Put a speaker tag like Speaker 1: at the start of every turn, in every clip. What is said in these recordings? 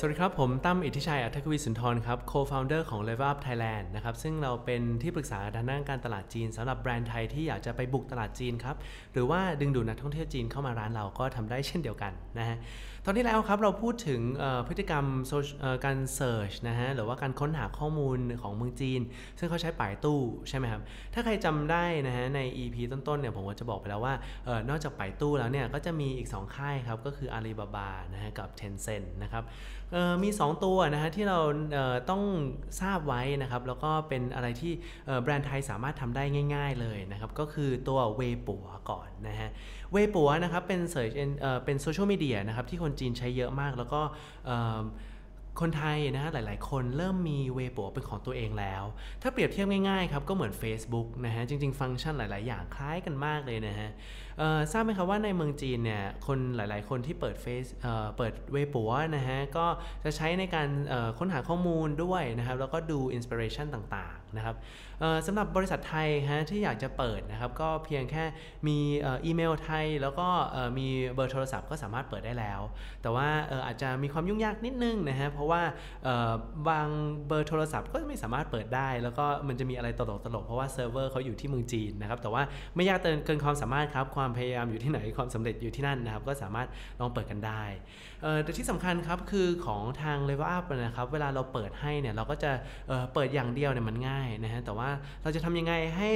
Speaker 1: สวัสดีครับ ผมตั้มอิทธิชัย อัธกวีสุนทรครับ co-founder ของ Level Up Thailand นะครับ ซึ่งเราเป็นที่ปรึกษาด้านด้านการตลาดจีนสำหรับแบรนด์ไทยที่อยากจะไปบุกตลาดจีนครับ หรือว่าดึงดูดนักท่องเที่ยวจีนเข้ามาร้านเราก็ทำได้เช่นเดียวกันนะฮะ อนที่แล้วครับเราพูดถึงพฤติกรรมการ search นะฮะหรือว่าการค้นหาข้อมูลของเมืองจีน ซึ่งเขาใช้ป่ายตู้ใช่ไหมครับ ถ้าใครจำได้นะฮะใน EP ต้นๆเนี่ยผมก็จะบอกไปแล้วว่าออนอกจากป่ายตู้แล้วเนี่ยก็จะมีอีก 2 ค่ายครับก็คือ Alibaba นะฮะกับ Tencent นะครับเอ่อมี 2 ตัวนะฮะที่เราต้องทราบไว้นะครับแล้วก็เป็นอะไรที่แบรนด์ไทยสามารถทำได้ง่าย ๆเลยนะครับก็คือตัวเวปัวก่อนนะฮะเวปัวนะครับเป็น search en- เออเป็นโซเชียลมีเดียนะครับที่คนจีนใช้เยอะมาก แล้วก็คนไทยนะฮะหลายๆ คนเริ่มมีเวปัวเป็นของตัวเองแล้ว ถ้าเปรียบเทียบง่ายๆครับก็เหมือน Facebook นะฮะจริงๆ ฟังก์ชันหลาย ๆ อย่างคล้ายกันมากเลยนะฮะ ทราบไหมครับว่าในเมืองจีนเนี่ยคนหลาย ๆ คนที่เปิดเฟซเอ่อเปิดเวปัวนะฮะก็จะใช้ในการค้นหาข้อมูลด้วยนะครับแล้วก็ดู inspiration ต่าง ๆ นะครับสำหรับบริษัทไทยฮะที่อยากจะเปิดนะครับก็เพียงแค่มีอีเมลไทย แล้วก็มีเบอร์โทรศัพท์ก็สามารถเปิดได้แล้ว แต่ว่าอาจจะมีความยุ่งยากนิดนึงนะฮะเพราะว่าบางเบอร์โทรศัพท์ก็ไม่สามารถเปิดได้ แล้วก็มันจะมีอะไรตลกๆเพราะว่าเซิร์ฟเวอร์เขาอยู่ที่เมืองจีนนะครับแต่ว่าไม่ยากเกินความสามารถครับความพยายามอยู่ที่ไหนความสำเร็จอยู่ที่นั่นนะครับ ก็สามารถลองเปิดกันได้แต่ที่สำคัญครับคือของทาง Level Up นะครับ เวลาเราเปิดให้เนี่ยเราก็จะเเปิดอย่างเดียวเนี่ยมันง่ายนะฮะแต่ว่าเราจะทำยังไงให้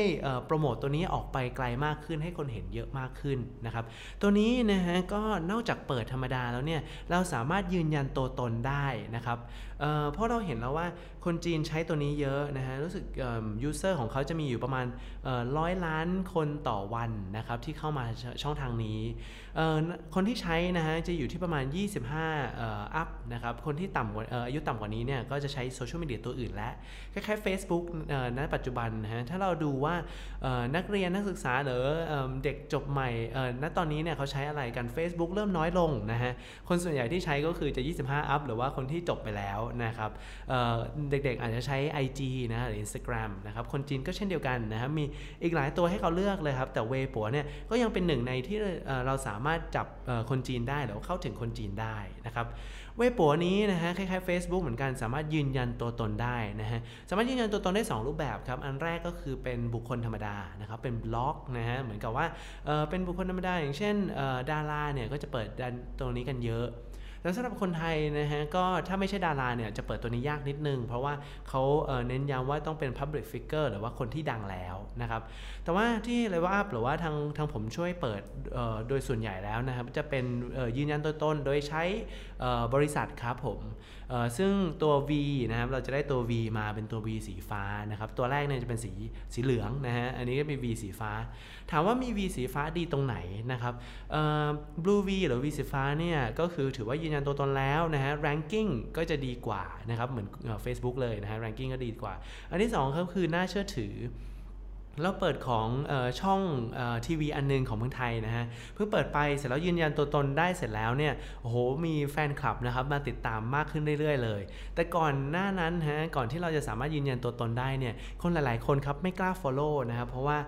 Speaker 1: โปรโมตตัวนี้ออกไปไกลมากขึ้นให้คนเห็นเยอะมากขึ้นนะครับ ตัวนี้นะฮะก็นอกจากเปิดธรรมดาแล้วเนี่ยเราสามารถยืนยันตัวตนได้นะครับเเพราะเราเห็นแล้วว่าคนจีนใช้ตัวนี้เยอะนะฮะรู้สึกยูเซอร์ของเขาจะมีอยู่ประมาณร้อยล้านคนต่อวันนะครับที่เข้ามาชช่องทางนี้ คนที่ใช้นะฮะจะอยู่ที่ประมาณ 25เอ่ออัพนะครับคนที่ต่ำกว่าอายุต่ำกว่านี้เนี่ยก็จะใช้โซเชียลมีเดียตัวอื่นแล้วคล้ายๆ Facebook ณปัจจุบันนะฮะถ้าเราดูว่านักเรียนนักศึกษาหรือเด็กจบใหม่ณตอนนี้เนี่ยเขาใช้อะไรกัน Facebook เริ่มน้อยลงนะฮะคนส่วนใหญ่ที่ใช้ก็คือจะ 25 อัพหรือว่าคนที่จบไปแล้วนะครับเเด็กๆอาจจะใช้ IG นะฮะหรือ Instagram นะครับคนจีนก็เช่นเดียวกันนะครับมีอีกหลายตัวให้เขาเลือกเลยครับแต่เวปัวเนี่ยก็ยังเป็นหนึ่งในที่เราสามารถจับคนจีนได้หรือว่าเข้าถึงคนจีนได้นะครับ เว็บปัวนี้นะฮะคล้ายๆ Facebook เหมือนกันสามารถยืนยันตัวตนได้นะฮะสามารถยืนยันตัวตนได้ 2 รูปแบบครับ อันแรกก็คือเป็นบุคคลธรรมดานะครับเป็นบล็อกนะฮะเหมือนกับว่าเป็นบุคคลธรรมดา อย่างเช่นดาราเนี่ยก็จะเปิดดันตรงนี้กันเยอะ แล้วสำหรับคนไทยนะฮะก็ถ้าไม่ใช่ดาราเนี่ยจะเปิดตัวนี้ยากนิดนึง เพราะว่าเขาเน้นย้ำว่าต้องเป็น Public Figure หรือว่าคนที่ดังแล้วนะครับแต่ว่าที่เลยว่าหรือว่าทางทางผมช่วยเปิดโดยส่วนใหญ่แล้วนะครับจะเป็นยืนยันตัวตนโดยใช้บริษัทครับผมซึ่งตัว V นะครับเราจะได้ตัว V มาเป็นตัว V สีฟ้านะครับตัวแรกเนี่ยจะเป็นสีสีเหลืองนะฮะอันนี้ก็เป็น V สีฟ้า ถามว่ามี V สีฟ้าดีตรงไหนนะครับ Blue V หรือ V สีฟ้าเนี่ยก็คือถือว่ายืนยันตัวตนแล้วนะฮะ ranking ก็จะดีกว่านะครับ เหมือนเอ่อ Facebook เลยนะฮะ ranking ก็ดีกว่า อันที่สองก็คือน่าเชื่อถือแล้วเปิดของออช่องออทีวีอันหนึงของเมืองไทยนะฮะเพิ่งเปิดไปเสร็จแล้วยืนยันตัวตนได้เสร็จแล้วเนี่ยโอ้โหมีแฟนคลับนะครับมาติดตามมากขึ้นเรื่อยๆเลย แต่ก่อนหน้านั้นฮะก่อนที่เราจะสามารถยืนยันตัวตนได้เนี่ยคนหลายๆคนครับไม่กล้า follow นะครับเพราะว่า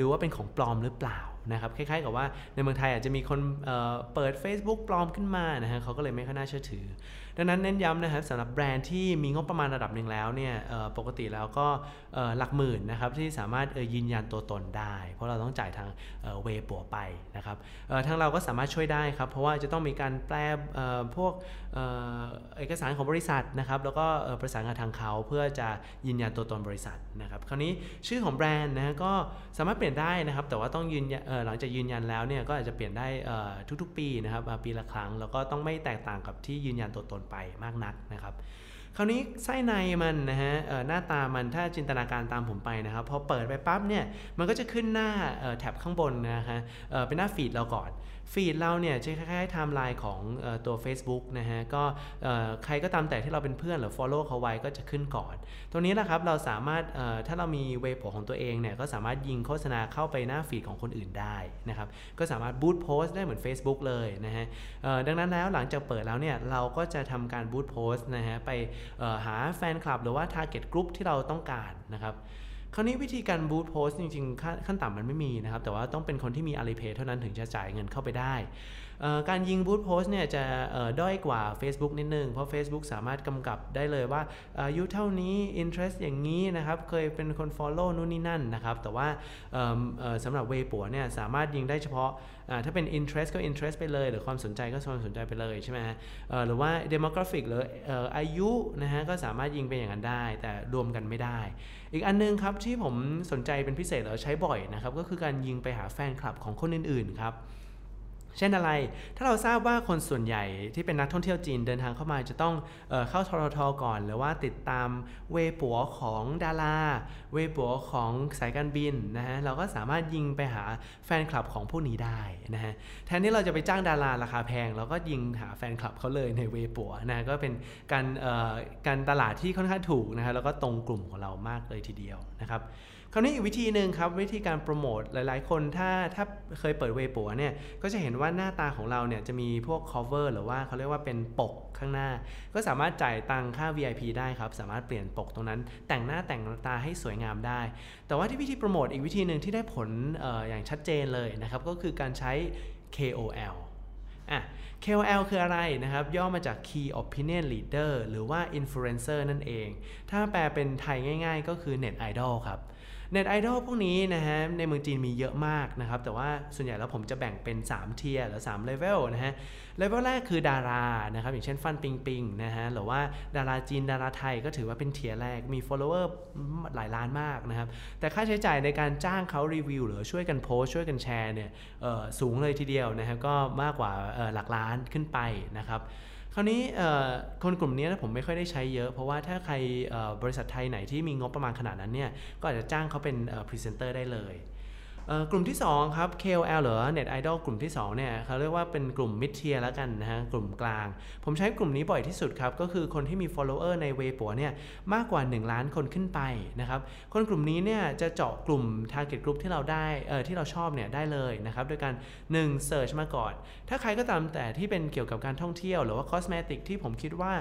Speaker 1: ดูว่าเป็นของปลอมหรือเปล่า นะครับคล้ายๆกับว่าในเมืองไทยอาจจะมีคนเเปิด Facebook ปลอมขึ้นมานะฮะเขาก็เลยไม่ค่อยน่าเชื่อถือ ดังนั้นเน้นย้ำนะครับสำหรับแบรนด์ที่มีงบประมาณระดับหนึ่งแล้วเนี่ยปกติแล้วก็หลักหมื่นนะครับที่สามารถยืนยันตัวตนได้ เพราะเราต้องจ่ายทางเวปัวไปนะครับทางเราก็สามารถช่วยได้ครับ เพราะว่าจะต้องมีการแปลพวกเอกสารของบริษัทนะครับแล้วก็ประสานงานทางเขาเพื่อจะยืนยันตัวตนบริษัทนะครับคราวนี้ชื่อของแบรนด์นะฮะก็สามารถเปลี่ยนได้นะครับแต่ว่าต้องยืนยันหลังจากยืนยันแล้วเนี่ยก็อาจจะเปลี่ยนได้ออทุกๆ ปีนะครับปีละครั้งแล้วก็ต้องไม่แตกต่างกับที่ยืนยันตัวตนไปมากนักนะครับ คราวนี้ไส้ในมันนะฮะหน้าตามันถ้าจินตนาการตามผมไปนะครับพอเปิดไปปั๊บเนี่ยมันก็จะขึ้นหน้าแท็บข้างบนนะฮะเป็นหน้า feed เราก่อน feed เราเนี่ยจะคล้ายๆไทม์ไลน์ของตัว Facebook นะฮะก็ใครก็ตามแต่ที่เราเป็นเพื่อนหรือ Follow เขาไว้ก็จะขึ้นก่อน ตรงนี้แหละครับเราสามารถถ้าเรามีเว็บของตัวเองเนี่ยก็สามารถยิงโฆษณาเข้าไปหน้าฟีดของคนอื่นได้นะครับก็สามารถบูตโพสต์ได้เหมือน Facebook เลยนะฮะดังนั้นแล้วหลังจากเปิดแล้วเนี่ยเราก็จะทำการบูตโพสต์นะฮะไปหาแฟนคลับหรือว่า Target Group ที่เราต้องการนะครับคราวนี้วิธีการบูตโพสจริงๆ ขั้นต่ำมันไม่มีนะครับ แต่ว่าต้องเป็นคนที่มีอาลีเพย์เท่านั้นถึงจะจ่ายเงินเข้าไปได้ การยิงบูตโพสเนี่ยจะด้อยกว่า Facebook นิดนึง เพราะ Facebook สามารถกำกับได้เลยว่าอายุเท่านี้ interest อย่างนี้นะครับ เคยเป็นคน follow นู่นนี่นั่นนะครับ แต่ว่าสำหรับเวปัวเนี่ยสามารถยิงได้เฉพาะถ้าเป็น interest ก็ interest ไปเลย หรือความสนใจก็ความสนใจไปเลยใช่ไหมฮะหรือว่า demographic หรืออายุนะฮะก็สามารถยิงเป็นอย่างนั้นได้ แต่รวมกันไม่ได้ อีกอันนึงครับที่ผมสนใจเป็นพิเศษแล้วใช้บ่อยนะครับก็คือการยิงไปหาแฟนคลับของคนอื่นๆครับ เช่นอะไร ถ้าเราทราบว่าคนส่วนใหญ่ที่เป็นนักท่องเที่ยวจีนเดินทางเข้ามาจะต้องเออเข้าทรทก่อน หรือว่าติดตามเวปัวของดารา เวปัวของสายการบินนะฮะ เราก็สามารถยิงไปหาแฟนคลับของผู้นี้ได้นะฮะ แทนที่เราจะไปจ้างดาราราคาแพง เราก็ยิงหาแฟนคลับเขาเลยในเวปัวนะก็เป็นการการตลาดที่ค่อนข้างถูกนะฮะแล้วก็ตรงกลุ่มของเรามากเลยทีเดียวนะครับ คราวนี้อีกวิธีหนึ่งครับวิธีการโปรโมทหลาย ๆ คนถ้าถ้าเคยเปิดเวปัวเนี่ยก็จะเห็นว่าหน้าตาของเราเนี่ยจะมีพวก cover หรือว่าเขาเรียกว่าเป็นปกข้างหน้า ก็สามารถจ่ายตังค่า VIP ได้ครับ สามารถเปลี่ยนปกตรงนั้น แต่งหน้าแต่งตาให้สวยงามได้ แต่ว่าที่วิธีโปรโมทอีกวิธีหนึ่งที่ได้ผลออย่างชัดเจนเลยนะครับก็คือการใช้ KOL อะ KOL คืออะไรนะครับ ย่อมาจาก Key Opinion Leader หรือว่า Influencer นั่นเอง ถ้าแปลเป็นไทยง่ายๆ ก็คือ Net Idol ครับ เน็ตไอดอลพวกนี้นะฮะในเมืองจีนมีเยอะมากนะครับ แต่ว่าส่วนใหญ่แล้วผมจะแบ่งเป็น 3 เทียร์หรือ3เลเวลนะฮะเลเวลแรกคือดารานะครับอย่างเช่นฟ่านปิงปิงนะฮะหรือว่าดาราจีนดาราไทยก็ถือว่าเป็น tier แรกมี follower หลายล้านมากนะครับแต่ค่าใช้จ่ายในการจ้างเขารีวิวหรือช่วยกันโพสต์ช่วยกันแชร์เนี่ยสูงเลยทีเดียวนะครับก็มากกว่าหลักล้านขึ้นไปนะครับ คราวนี้คนกลุ่มนี้นะผมไม่ค่อยได้ใช้เยอะ เพราะว่าถ้าใครบริษัทไทยไหนที่มีงบประมาณขนาดนั้นเนี่ยก็อาจจะจ้างเขาเป็นพรีเซนเตอร์ได้เลย กลุ่มที่ 2 ครับ KOL หรือ Net Idol กลุ่มที่2เนี่ยเขาเรียกว่าเป็นกลุ่ม mid tier แล้วกันนะฮะกลุ่มกลาง ผมใช้กลุ่มนี้บ่อยที่สุดครับ ก็คือคนที่มี follower ในเวปัวเนี่ยมากกว่า 1 ล้านคนขึ้นไปนะครับ คนกลุ่มนี้เนี่ยจะเจาะกลุ่ม target group ที่เราได้เออที่เราชอบเนี่ยได้เลยนะครับโดยการ 1 search มาก่อน ถ้าใครก็ตามแต่ที่เป็นเกี่ยวกับการท่องเที่ยว หรือว่า cosmetic ที่ผมคิดว่า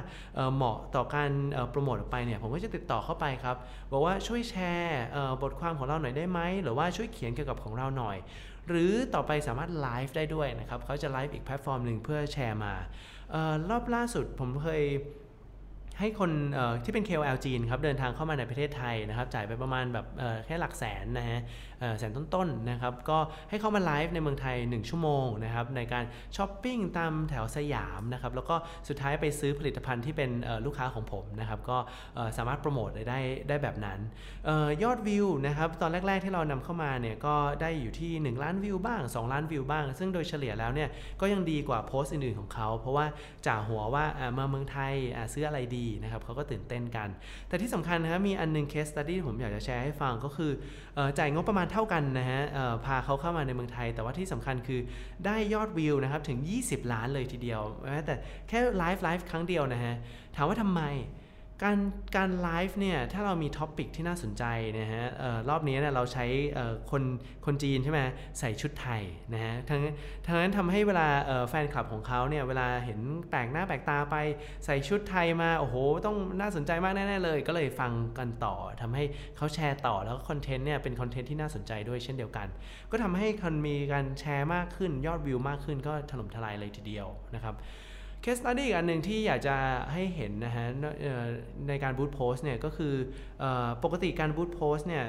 Speaker 1: เหมาะต่อการโปรโมทออกไปเนี่ยผมก็จะติดต่อเข้าไปครับบอกว่าช่วยแชร์บทความของเราหน่อยได้ไหมหรือว่าช่วยเขียนเกี่ยวกับของเราหน่อย หรือต่อไปสามารถไลฟ์ได้ด้วยนะครับเขาจะไลฟ์อีกแพลตฟอร์มหนึ่งเพื่อแชร์มาออรอบล่าสุดผมเคย ให้คนที่เป็น KOL จีนครับเดินทางเข้ามาในประเทศไทยนะครับจ่ายไปประมาณแบบแค่หลักแสนนะฮะแสนต้นๆนะครับก็ให้เข้ามาไลฟ์ในเมืองไทย 1 ชั่วโมงนะครับในการช้อปปิ้งตามแถวสยามนะครับแล้วก็สุดท้ายไปซื้อผลิตภัณฑ์ที่เป็นลูกค้าของผมนะครับก็สามารถโปรโมทได้ได้แบบนั้นยอดวิวนะครับตอนแรก ๆที่เรานำเข้ามาเนี่ยก็ได้อยู่ที่ 1 ล้านวิวบ้าง 2 ล้านวิวบ้าง ซึ่งโดยเฉลี่ยแล้วเนี่ยก็ยังดีกว่าโพสต์อื่นๆของเขา เพราะว่าจ่าหัวว่ามาเมืองไทยซื้ออะไรดีนะครับเขาก็ตื่นเต้นกัน แต่ที่สำคัญนะครับมีอันนึงเคสตัดดี้ผมอยากจะแชร์ให้ฟังก็คือจ่ายงบประมาณเท่ากันนะฮะพาเขาเข้ามาในเมืองไทย แต่ว่าที่สำคัญคือได้ยอดวิวนะครับถึง 20 ล้านเลยทีเดียวแต่แค่ไลฟ์ไลฟ์ครั้งเดียวนะฮะถามว่าทำไม การการไลฟ์เนี่ยถ้าเรามี topic ที่น่าสนใจนะฮะออรอบนี้เนี่ยเราใช้คนคนจีนใช่ไหมใส่ชุดไทยนะฮะทั้งทั้งนั้นทำให้เวลาแฟนคลับของเขาเนี่ยเวลาเห็นแปลกหน้าแปลกตาไปใส่ชุดไทยมาโอ้โหต้องน่าสนใจมากแน่ๆเลย ก็เลยฟังกันต่อทำให้เขาแชร์ต่อแล้วคอนเทนต์เนี่ยเป็นคอนเทนต์ที่น่าสนใจด้วยเช่นเดียวกัน ก็ทำให้คนมีการแชร์มากขึ้นยอดวิวมากขึ้นก็ถล่มทลายเลยทีเดียวนะครับ case study อีกอันหนึ่งที่อยากจะให้เห็นนะฮะในการ boost post เนี่ยก็คือปกติการ boost post เนี่ย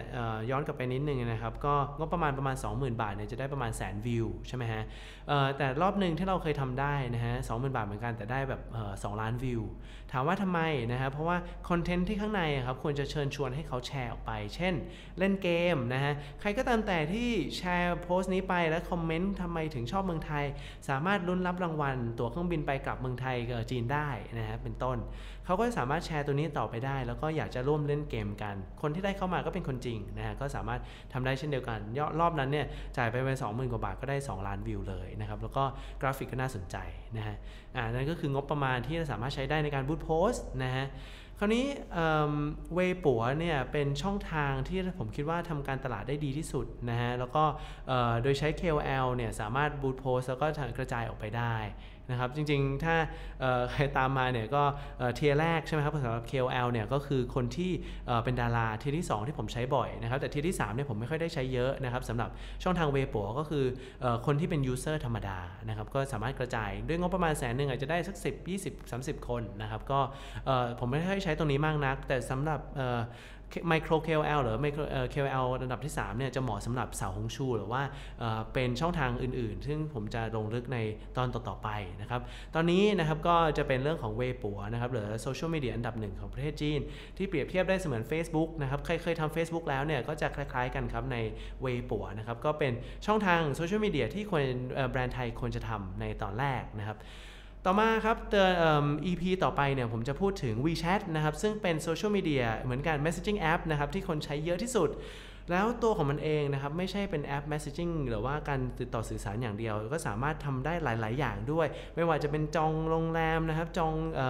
Speaker 1: ย้อนกลับไปนิดนึงนะครับ ก็งบประมาณประมาณ 20,000 บาทเนี่ยจะได้ประมาณแสนวิวใช่ไหมฮะแต่รอบหนึ่งที่เราเคยทำได้นะฮะสองหมื่นบาทเหมือนกันแต่ได้แบบสองล้านวิว ถามว่าทำไมนะฮะเพราะว่าคอนเทนต์ที่ข้างในครับควรจะเชิญชวนให้เขาแชร์ออกไป เช่น เล่นเกมนะฮะใครก็ตามแต่ที่แชร์โพสต์นี้ไปแล้วคอมเมนต์ทำไมถึงชอบเมืองไทย สามารถลุ้นรับรางวัล ตั๋วเครื่องบินไปกลับมืองไทยกับจีนได้นะฮะเป็นต้น เขาก็สามารถแชร์ตัวนี้ต่อไปได้ แล้วก็อยากจะร่วมเล่นเกมกัน คนที่ได้เข้ามาก็เป็นคนจริงนะฮะก็สามารถทำได้เช่นเดียวกันยอดรอบนั้นเนี่ยจ่ายไปเป็นสองหมื่นกว่าบาทก็ได้ 2 ล้านวิวเลยนะครับแล้วก็กราฟิกก็น่าสนใจนะฮะอ่านั่นก็คืองบประมาณที่สามารถใช้ได้ในการบูตโพสต์นะฮะคราวนี้เวปัวเนี่ยเป็นช่องทางที่ผมคิดว่าทำการตลาดได้ดีที่สุดนะฮะแล้วก็โดยใช้ KOL เนี่ยสามารถบูตโพสแล้วก็กระจายออกไปได้ นะครับจริงๆถ้าใครตามมาเนี่ยก็เทียแรกใช่ไหมครับสำหรับ KOL เนี่ยก็คือคนที่เป็นดาราเทียที่ 2 ที่ผมใช้บ่อยนะครับแต่เทียที่3เนี่ยผมไม่ค่อยได้ใช้เยอะนะครับสำหรับช่องทางเวปัวก็คือคนที่เป็นยูเซอร์ธรรมดานะครับก็สามารถกระจายด้วยงบประมาณแสนหนึ่งอาจจะได้สัก 10 20 30 คนนะครับก็ผมไม่ค่อยใช้ตรงนี้มากนัก แต่สำหรับ ไมโคร KOL หรือไมโคร KOL ระดับที่3เนี่ยจะเหมาะสำหรับสาวฮงชู หรือว่าเป็นช่องทางอื่นๆ ซึ่งผมจะลงลึกในตอนต่อๆไปนะครับ ตอนนี้นะครับก็จะเป็นเรื่องของเวปัวนะครับหรือโซเชียลมีเดียอันดับหนึ่งของประเทศจีน ที่เปรียบเทียบได้เสมือน Facebook นะครับใครเคยทำ Facebook แล้วเนี่ยก็จะคล้ายๆกันครับในเวปัวนะครับก็เป็นช่องทางโซเชียลมีเดียที่คนแบรนด์ไทยควรจะทำในตอนแรกนะครับ ต่อมาครับเตอ EP ต่อไปเนี่ยผมจะพูดถึง WeChat นะครับซึ่งเป็นโซเชียลมีเดียเหมือนกัน Messaging App นะครับที่คนใช้เยอะที่สุด แล้วตัวของมันเองนะครับไม่ใช่เป็นแอป Messaging หรือว่าการติดต่อสื่อสารอย่างเดียว ก็สามารถทำได้หลาย ๆ อย่างด้วย ไม่ว่าจะเป็นจองโรงแรมนะครับจองอ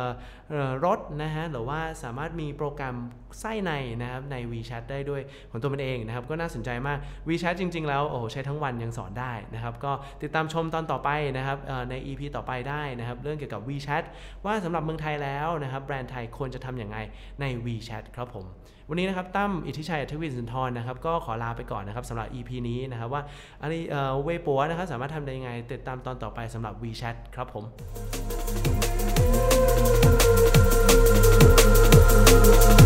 Speaker 1: อรถนะฮะหรือว่าสามารถมีโปรแกรมไส้ในนะครับใน WeChat ได้ด้วยของตัวมันเองนะครับก็น่าสนใจมาก WeChat จริง ๆ แล้วโอ้ใช้ทั้งวันยังสอนได้นะครับก็ติดตามชมตอนต่อไปนะครับใน EP ต่อไปได้นะครับเรื่องเกี่ยวกับ WeChat ว่าสำหรับเมืองไทยแล้วนะครับแบรนด์ไทยควรจะทำอย่างไรใน WeChat ครับผม วันนี้นะครับตั้มอิทธิชัยทวินสุนทรนะครับก็ขอลาไปก่อนนะครับสำหรับ EP นี้นะครับว่าอันนี้เวปัวนะครับสามารถทำได้ยังไงติดตามตอนต่อไปสำหรับ WeChat ครับผม thank you